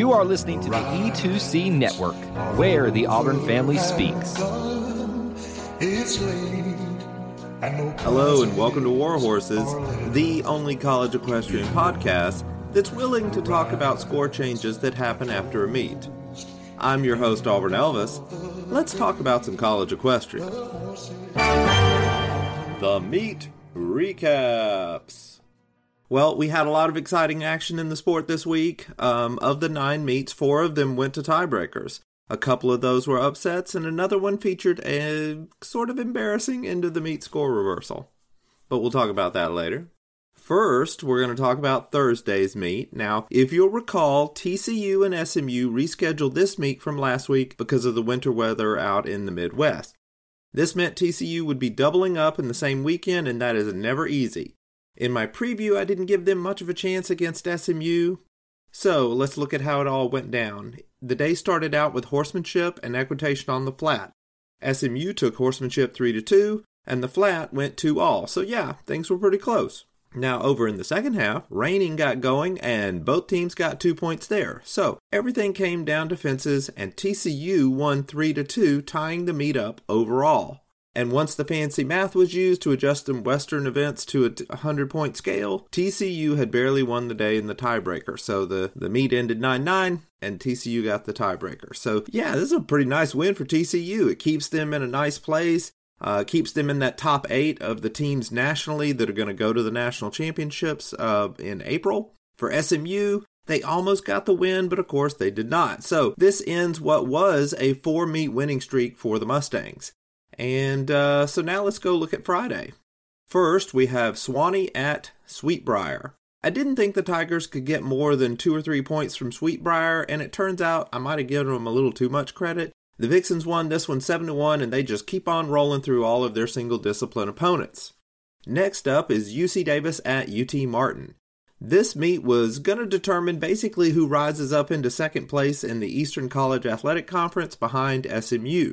You are listening to the E2C Network, where the Auburn family speaks. Hello, and welcome to War Horses, the only college equestrian podcast that's willing to talk about score changes that happen after a meet. I'm your host, Auburn Elvis. Let's talk about some college equestrian. The meet recaps. Well, we had a lot of exciting action in the sport this week. Um, of the nine meets, four of them went to tiebreakers. A couple of those were upsets, and another one featured a sort of embarrassing end of the meet score reversal. But we'll talk about that later. First, we're going to talk about Thursday's meet. Now, if you'll recall, TCU and SMU rescheduled this meet from last week because of the winter weather out in the Midwest. This meant TCU would be doubling up in the same weekend, and that is never easy. In my preview, I didn't give them much of a chance against SMU. So let's look at how it all went down. The day started out with horsemanship and equitation on the flat. SMU took horsemanship 3 to 2, and the flat went 2 all. So yeah, things were pretty close. Now, over in the second half, reining got going and both teams got two points there. So everything came down to fences, and TCU won 3 to 2, tying the meet up overall. And once the fancy math was used to adjust the Western events to a 100 point scale, TCU had barely won the day in the tiebreaker. So the, the meet ended 9 9, and TCU got the tiebreaker. So, yeah, this is a pretty nice win for TCU. It keeps them in a nice place. Uh, keeps them in that top eight of the teams nationally that are going to go to the national championships uh, in April. For SMU, they almost got the win, but of course they did not. So this ends what was a four meet winning streak for the Mustangs. And uh, so now let's go look at Friday. First, we have Sewanee at Sweetbriar. I didn't think the Tigers could get more than two or three points from Sweetbriar, and it turns out I might have given them a little too much credit. The Vixens won this one 7 to 1, and they just keep on rolling through all of their single discipline opponents. Next up is UC Davis at UT Martin. This meet was going to determine basically who rises up into second place in the Eastern College Athletic Conference behind SMU.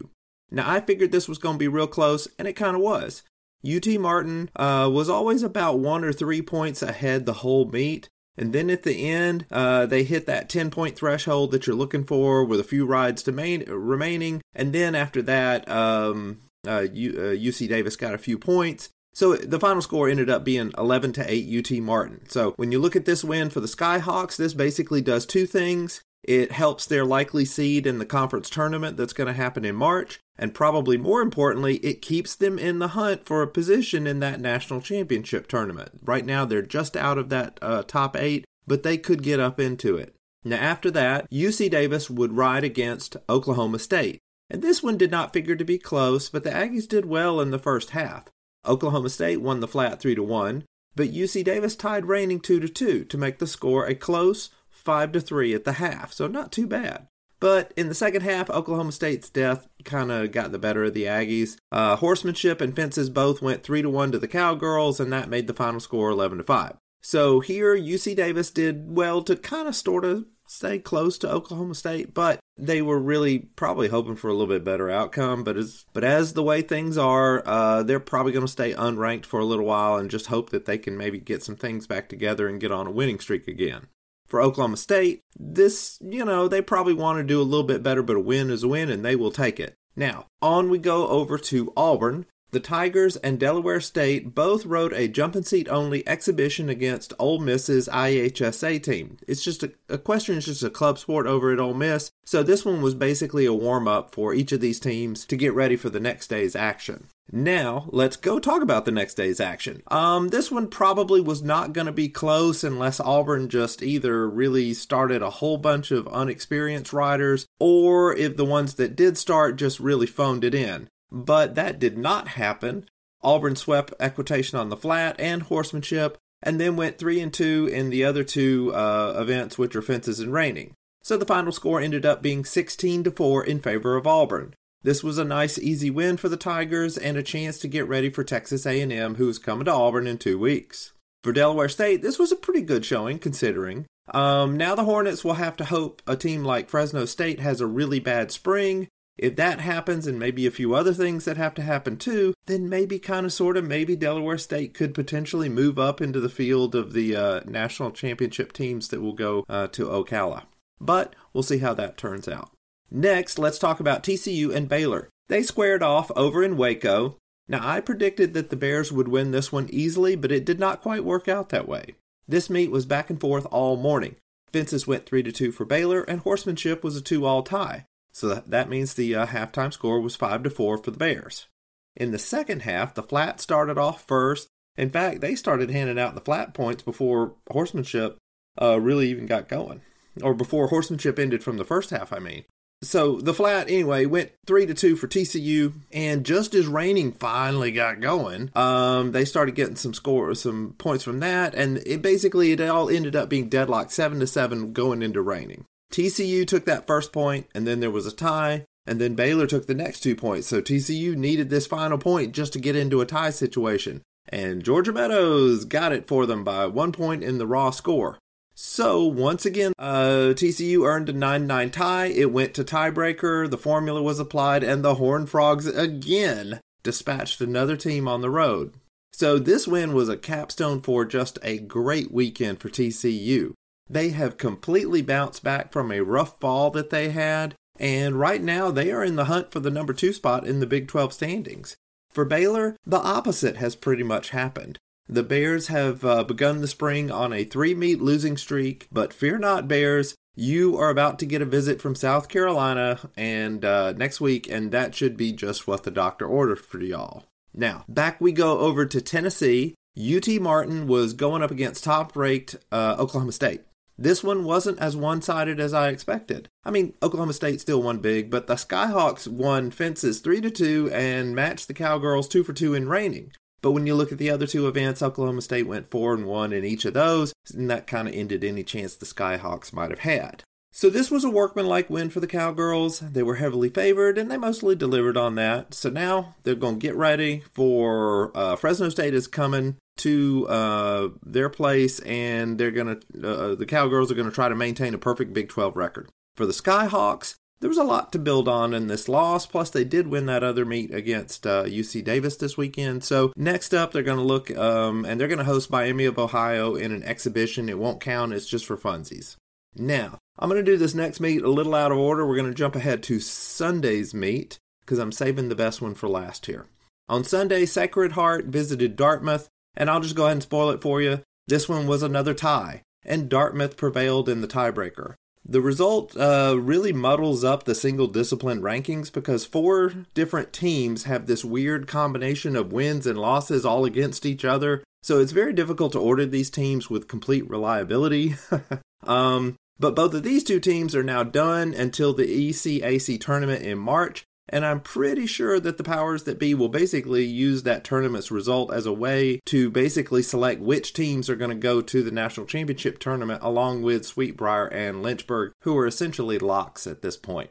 Now, I figured this was going to be real close, and it kind of was. UT Martin uh, was always about one or three points ahead the whole meet. And then at the end, uh, they hit that 10 point threshold that you're looking for with a few rides to main, remaining. And then after that, um, uh, U, UC uh, Davis got a few points. So the final score ended up being 11 to 8 UT Martin. So when you look at this win for the Skyhawks, this basically does two things. It helps their likely seed in the conference tournament that's going to happen in March. And probably more importantly, it keeps them in the hunt for a position in that national championship tournament. Right now, they're just out of that uh, top eight, but they could get up into it. Now, after that, UC Davis would ride against Oklahoma State. And this one did not figure to be close, but the Aggies did well in the first half. Oklahoma State won the flat 3 to 1, but UC Davis tied reining 2 to 2 to make the score a close 5 to 3 at the half, so not too bad. But in the second half, Oklahoma State's death kind of got the better of the Aggies. Uh, horsemanship and fences both went 3 to 1 to the Cowgirls, and that made the final score 11 to 5. So here, UC Davis did well to kind of sort of stay close to Oklahoma State, but they were really probably hoping for a little bit better outcome. But as but as the way things are, uh, they're probably going to stay unranked for a little while and just hope that they can maybe get some things back together and get on a winning streak again for Oklahoma State, this, you know, they probably want to do a little bit better, but a win is a win and they will take it. Now, on we go over to Auburn. The Tigers and Delaware State both rode a jumping seat only exhibition against Ole Miss's IHSA team. It's just a, a question, it's just a club sport over at Ole Miss. So this one was basically a warm up for each of these teams to get ready for the next day's action. Now, let's go talk about the next day's action. Um, this one probably was not going to be close unless Auburn just either really started a whole bunch of unexperienced riders or if the ones that did start just really phoned it in. But that did not happen. Auburn swept equitation on the flat and horsemanship, and then went 3 and 2 in the other two uh, events, which are fences and reining. So the final score ended up being 16 to 4 in favor of Auburn. This was a nice easy win for the Tigers and a chance to get ready for Texas A&M who's coming to Auburn in 2 weeks. For Delaware State, this was a pretty good showing considering. Um, now the Hornets will have to hope a team like Fresno State has a really bad spring if that happens and maybe a few other things that have to happen too, then maybe kind of sort of maybe Delaware State could potentially move up into the field of the uh, national championship teams that will go uh, to Ocala. but we'll see how that turns out. Next, let's talk about TCU and Baylor. They squared off over in Waco. Now, I predicted that the Bears would win this one easily, but it did not quite work out that way. This meet was back and forth all morning. Fences went 3 to 2 for Baylor, and horsemanship was a 2 all tie. So that means the uh, halftime score was 5 to 4 for the Bears. In the second half, the flat started off first. In fact, they started handing out the flat points before horsemanship uh, really even got going, or before horsemanship ended from the first half, I mean. So the flat anyway went three to two for TCU, and just as reining finally got going, um, they started getting some score, some points from that, and it basically it all ended up being deadlocked seven to seven going into reining. TCU took that first point, and then there was a tie, and then Baylor took the next two points. So TCU needed this final point just to get into a tie situation, and Georgia Meadows got it for them by one point in the raw score. So once again, uh, TCU earned a 9-9 tie. It went to tiebreaker. The formula was applied, and the Horned Frogs again dispatched another team on the road. So this win was a capstone for just a great weekend for TCU. They have completely bounced back from a rough fall that they had, and right now they are in the hunt for the number two spot in the Big 12 standings. For Baylor, the opposite has pretty much happened. The Bears have uh, begun the spring on a three meet losing streak, but fear not, Bears. You are about to get a visit from South Carolina and uh, next week, and that should be just what the doctor ordered for y'all. Now, back we go over to Tennessee. UT Martin was going up against top ranked uh, Oklahoma State. This one wasn't as one sided as I expected. I mean, Oklahoma State still won big, but the Skyhawks won fences 3 to 2 and matched the Cowgirls 2 for 2 in reining. But when you look at the other two events, Oklahoma State went 4 and 1 in each of those, and that kind of ended any chance the Skyhawks might have had. So this was a workmanlike win for the Cowgirls. They were heavily favored, and they mostly delivered on that. So now they're going to get ready for uh, Fresno State is coming to uh, their place, and they're going to uh, the Cowgirls are going to try to maintain a perfect Big 12 record. For the Skyhawks, there was a lot to build on in this loss. Plus, they did win that other meet against uh, UC Davis this weekend. So next up, they're going to look um, and they're going to host Miami of Ohio in an exhibition. It won't count. It's just for funsies. Now, I'm going to do this next meet a little out of order. We're going to jump ahead to Sunday's meet because I'm saving the best one for last here. On Sunday, Sacred Heart visited Dartmouth, and I'll just go ahead and spoil it for you. This one was another tie, and Dartmouth prevailed in the tiebreaker. The result uh, really muddles up the single discipline rankings because four different teams have this weird combination of wins and losses all against each other. So it's very difficult to order these teams with complete reliability. um, but both of these two teams are now done until the ECAC tournament in March, and I'm pretty sure that the powers that be will basically use that tournament's result as a way to basically select which teams are going to go to the national championship tournament, along with Sweetbriar and Lynchburg, who are essentially locks at this point.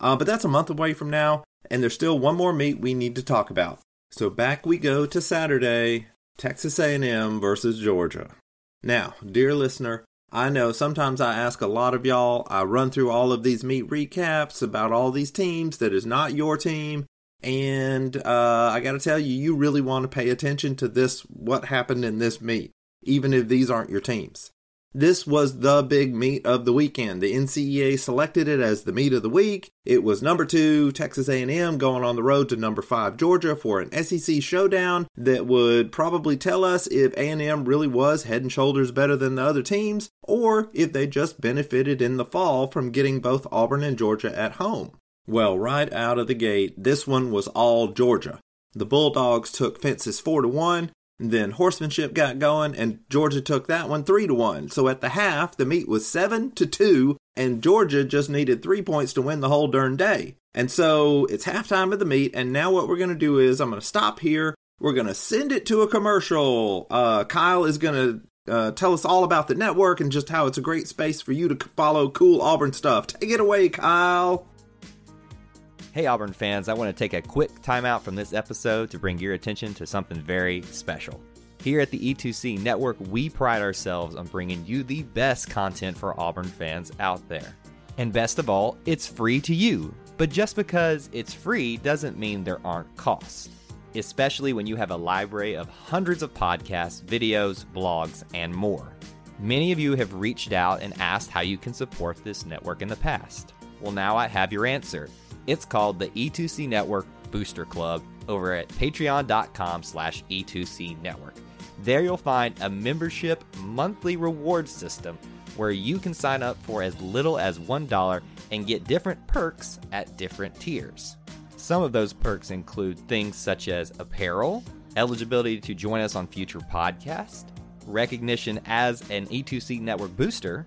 Uh, but that's a month away from now, and there's still one more meet we need to talk about. So back we go to Saturday, Texas A&M versus Georgia. Now, dear listener, I know sometimes I ask a lot of y'all. I run through all of these meet recaps about all these teams that is not your team. And uh, I got to tell you, you really want to pay attention to this, what happened in this meet, even if these aren't your teams. This was the big meet of the weekend. The NCEA selected it as the meet of the week. It was number 2 Texas A&M going on the road to number 5 Georgia for an SEC showdown that would probably tell us if A&M really was head and shoulders better than the other teams or if they just benefited in the fall from getting both Auburn and Georgia at home. Well, right out of the gate, this one was all Georgia. The Bulldogs took fences 4 to 1 then horsemanship got going, and Georgia took that one three to one. So at the half, the meet was seven to two, and Georgia just needed three points to win the whole darn day. And so it's halftime of the meet, and now what we're going to do is I'm going to stop here. We're going to send it to a commercial. Uh, Kyle is going to uh, tell us all about the network and just how it's a great space for you to follow cool Auburn stuff. Take it away, Kyle. Hey, Auburn fans, I want to take a quick timeout from this episode to bring your attention to something very special. Here at the E2C Network, we pride ourselves on bringing you the best content for Auburn fans out there. And best of all, it's free to you. But just because it's free doesn't mean there aren't costs, especially when you have a library of hundreds of podcasts, videos, blogs, and more. Many of you have reached out and asked how you can support this network in the past. Well, now I have your answer. It's called the E2C Network Booster Club over at patreon.com slash E2C Network. There you'll find a membership monthly reward system where you can sign up for as little as $1 and get different perks at different tiers. Some of those perks include things such as apparel, eligibility to join us on future podcasts, recognition as an E2C network booster,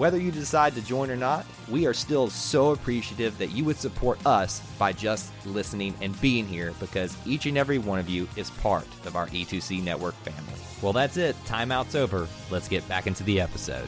Whether you decide to join or not, we are still so appreciative that you would support us by just listening and being here because each and every one of you is part of our E2C network family. Well, that's it. Timeout's over. Let's get back into the episode.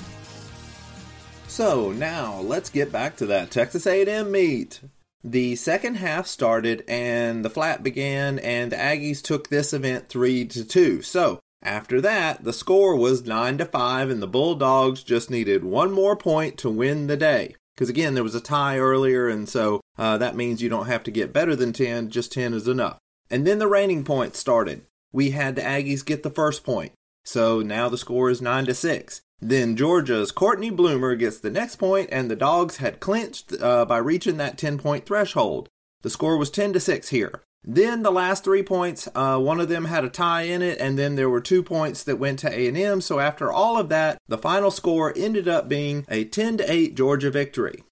So now let's get back to that Texas A&M meet. The second half started and the flat began, and the Aggies took this event three to two. So after that, the score was nine to five, and the Bulldogs just needed one more point to win the day. Because again, there was a tie earlier, and so uh, that means you don't have to get better than ten; just ten is enough. And then the reining points started. We had the Aggies get the first point, so now the score is nine to six. Then Georgia's Courtney Bloomer gets the next point, and the Dogs had clinched uh, by reaching that 10 point threshold. The score was 10 to 6 here. Then the last three points, uh, one of them had a tie in it, and then there were two points that went to A&M. So after all of that, the final score ended up being a 10 to 8 Georgia victory.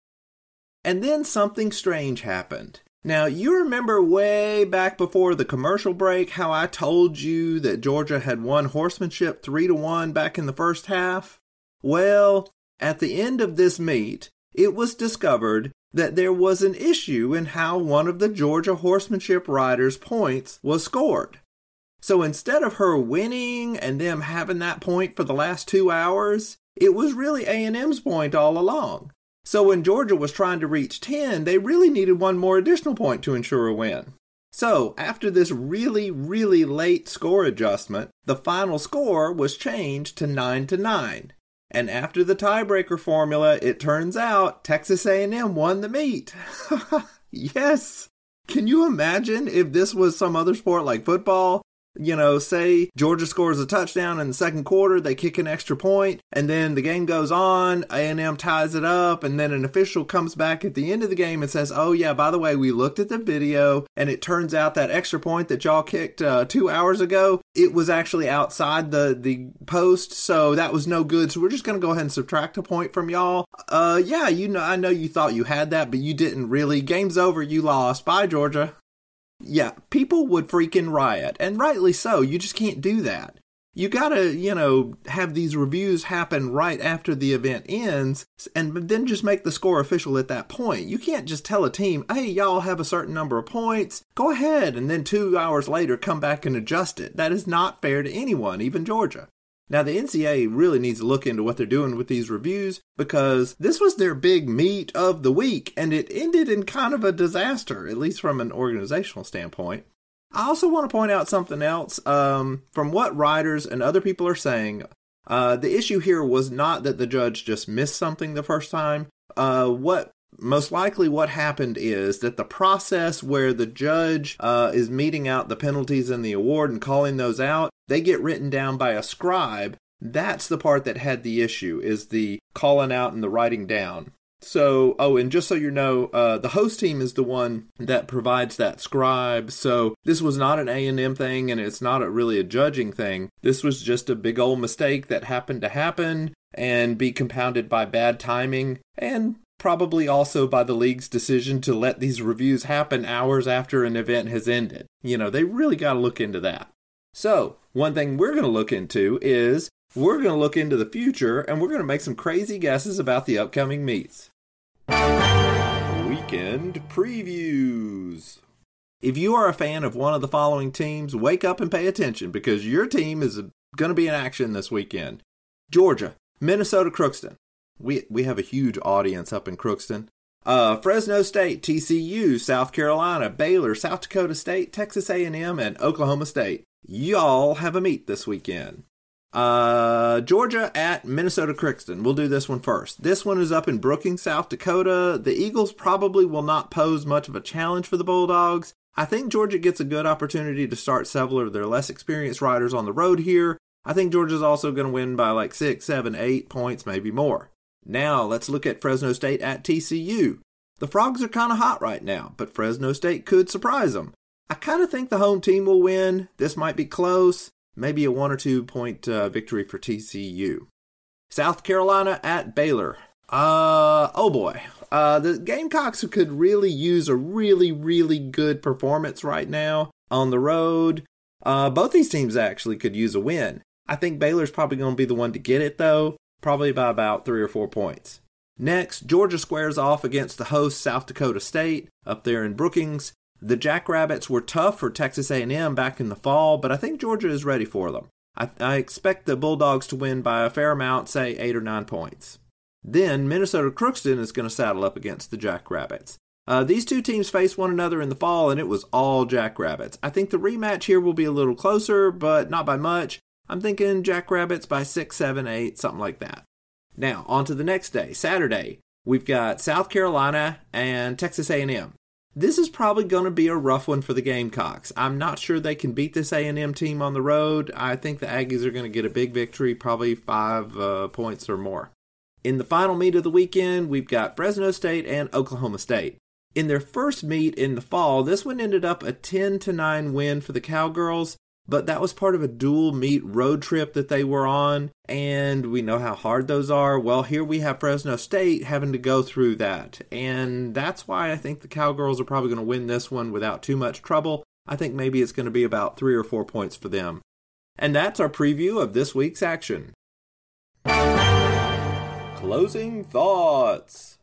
And then something strange happened. Now, you remember way back before the commercial break how I told you that Georgia had won horsemanship 3 to 1 back in the first half? Well, at the end of this meet, it was discovered that there was an issue in how one of the Georgia horsemanship riders' points was scored. So instead of her winning and them having that point for the last 2 hours, it was really A&M's point all along. So when Georgia was trying to reach 10, they really needed one more additional point to ensure a win. So, after this really, really late score adjustment, the final score was changed to 9 to 9. And after the tiebreaker formula, it turns out Texas A&M won the meet. yes. Can you imagine if this was some other sport like football you know, say Georgia scores a touchdown in the second quarter, they kick an extra point, and then the game goes on, A&M ties it up, and then an official comes back at the end of the game and says, "Oh yeah, by the way, we looked at the video, and it turns out that extra point that y'all kicked uh, two hours ago, it was actually outside the the post, so that was no good. So we're just gonna go ahead and subtract a point from y'all. Uh, yeah, you know, I know you thought you had that, but you didn't really. Game's over. You lost. Bye, Georgia." Yeah, people would freaking riot, and rightly so. You just can't do that. You gotta, you know, have these reviews happen right after the event ends, and then just make the score official at that point. You can't just tell a team, hey, y'all have a certain number of points, go ahead, and then two hours later come back and adjust it. That is not fair to anyone, even Georgia. Now, the NCAA really needs to look into what they're doing with these reviews because this was their big meet of the week and it ended in kind of a disaster, at least from an organizational standpoint. I also want to point out something else. Um, from what writers and other people are saying, uh, the issue here was not that the judge just missed something the first time. Uh, what most likely what happened is that the process where the judge uh, is meting out the penalties and the award and calling those out they get written down by a scribe. That's the part that had the issue is the calling out and the writing down. So oh and just so you know uh, the host team is the one that provides that scribe. So this was not an a&m thing and it's not a, really a judging thing. This was just a big old mistake that happened to happen and be compounded by bad timing. And probably also by the league's decision to let these reviews happen hours after an event has ended. You know, they really got to look into that. So, one thing we're going to look into is we're going to look into the future and we're going to make some crazy guesses about the upcoming meets. Weekend previews. If you are a fan of one of the following teams, wake up and pay attention because your team is going to be in action this weekend. Georgia, Minnesota Crookston, we we have a huge audience up in Crookston. Uh, Fresno State, TCU, South Carolina, Baylor, South Dakota State, Texas A&M, and Oklahoma State. Y'all have a meet this weekend. Uh, Georgia at Minnesota Crookston. We'll do this one first. This one is up in Brookings, South Dakota. The Eagles probably will not pose much of a challenge for the Bulldogs. I think Georgia gets a good opportunity to start several of their less experienced riders on the road here. I think Georgia's also going to win by like six, seven, eight points, maybe more. Now, let's look at Fresno State at TCU. The Frogs are kind of hot right now, but Fresno State could surprise them. I kind of think the home team will win. This might be close, maybe a one or two point uh, victory for TCU. South Carolina at Baylor. Uh, oh boy. Uh, the Gamecocks could really use a really, really good performance right now on the road. Uh, both these teams actually could use a win. I think Baylor's probably going to be the one to get it, though probably by about three or four points. Next, Georgia squares off against the host South Dakota State up there in Brookings. The Jackrabbits were tough for Texas A&M back in the fall, but I think Georgia is ready for them. I, I expect the Bulldogs to win by a fair amount, say eight or nine points. Then Minnesota Crookston is going to saddle up against the Jackrabbits. Uh, these two teams faced one another in the fall, and it was all Jackrabbits. I think the rematch here will be a little closer, but not by much. I'm thinking Jackrabbits by 6, 7, 8, something like that. Now, on to the next day, Saturday. We've got South Carolina and Texas A&M. This is probably going to be a rough one for the Gamecocks. I'm not sure they can beat this A&M team on the road. I think the Aggies are going to get a big victory, probably 5 uh, points or more. In the final meet of the weekend, we've got Fresno State and Oklahoma State. In their first meet in the fall, this one ended up a 10 to 9 win for the Cowgirls but that was part of a dual meet road trip that they were on, and we know how hard those are. Well, here we have Fresno State having to go through that, and that's why I think the Cowgirls are probably going to win this one without too much trouble. I think maybe it's going to be about three or four points for them. And that's our preview of this week's action. Closing thoughts.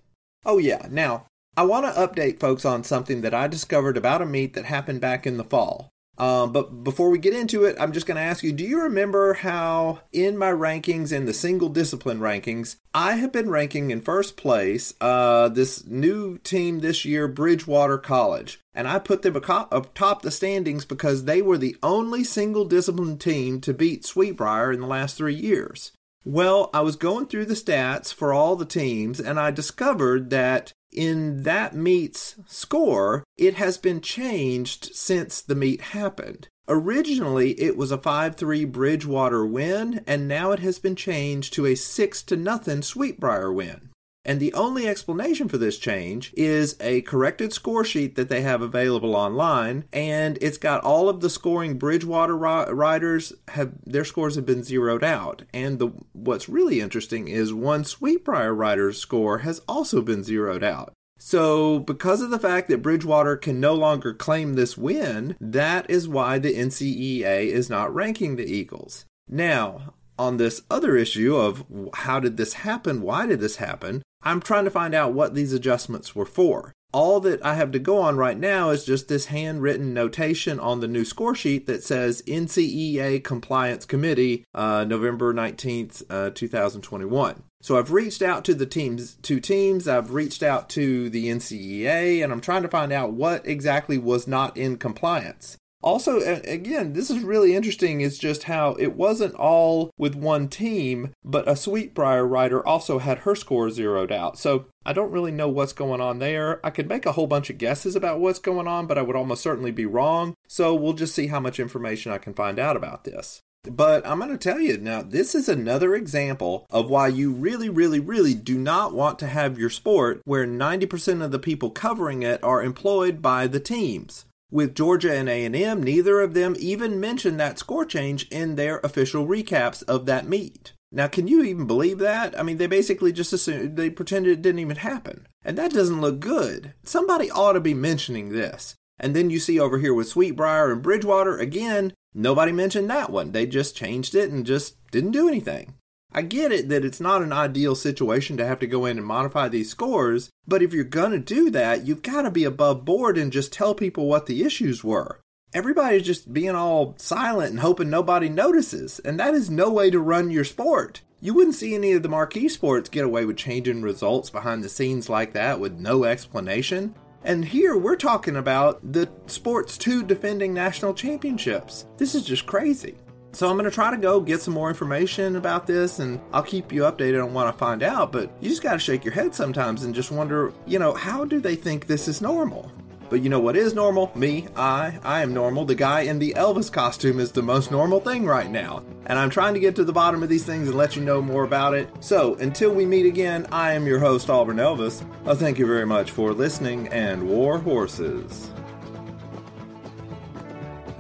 Oh, yeah, now, I want to update folks on something that I discovered about a meet that happened back in the fall. Um, but before we get into it, I'm just going to ask you do you remember how in my rankings, in the single discipline rankings, I have been ranking in first place uh, this new team this year, Bridgewater College? And I put them atop the standings because they were the only single discipline team to beat Sweetbriar in the last three years. Well, I was going through the stats for all the teams and I discovered that in that meet's score, it has been changed since the meet happened. Originally, it was a 5-3 Bridgewater win, and now it has been changed to a 6 0 Sweetbriar win. And the only explanation for this change is a corrected score sheet that they have available online, and it's got all of the scoring Bridgewater riders have their scores have been zeroed out. And the what's really interesting is one Sweetbriar rider's score has also been zeroed out. So, because of the fact that Bridgewater can no longer claim this win, that is why the NCEA is not ranking the Eagles. Now, on this other issue of how did this happen? Why did this happen? I'm trying to find out what these adjustments were for. All that I have to go on right now is just this handwritten notation on the new score sheet that says NCEA Compliance Committee, uh, November 19th, uh, 2021. So I've reached out to the teams, two teams. I've reached out to the NCEA, and I'm trying to find out what exactly was not in compliance. Also, again, this is really interesting. Is just how it wasn't all with one team, but a Sweetbriar rider also had her score zeroed out. So I don't really know what's going on there. I could make a whole bunch of guesses about what's going on, but I would almost certainly be wrong. So we'll just see how much information I can find out about this. But I'm going to tell you now, this is another example of why you really, really, really do not want to have your sport where 90% of the people covering it are employed by the teams. With Georgia and A&M, neither of them even mentioned that score change in their official recaps of that meet. Now, can you even believe that? I mean, they basically just assumed, they pretended it didn't even happen. And that doesn't look good. Somebody ought to be mentioning this. And then you see over here with Sweetbriar and Bridgewater, again, nobody mentioned that one. They just changed it and just didn't do anything. I get it that it's not an ideal situation to have to go in and modify these scores, but if you're going to do that, you've got to be above board and just tell people what the issues were. Everybody's just being all silent and hoping nobody notices, and that is no way to run your sport. You wouldn't see any of the marquee sports get away with changing results behind the scenes like that with no explanation. And here we're talking about the sport's two defending national championships. This is just crazy. So I'm going to try to go get some more information about this and I'll keep you updated on what I find out. But you just got to shake your head sometimes and just wonder, you know, how do they think this is normal? But you know what is normal? Me, I, I am normal. The guy in the Elvis costume is the most normal thing right now. And I'm trying to get to the bottom of these things and let you know more about it. So until we meet again, I am your host, Auburn Elvis. Thank you very much for listening and War Horses.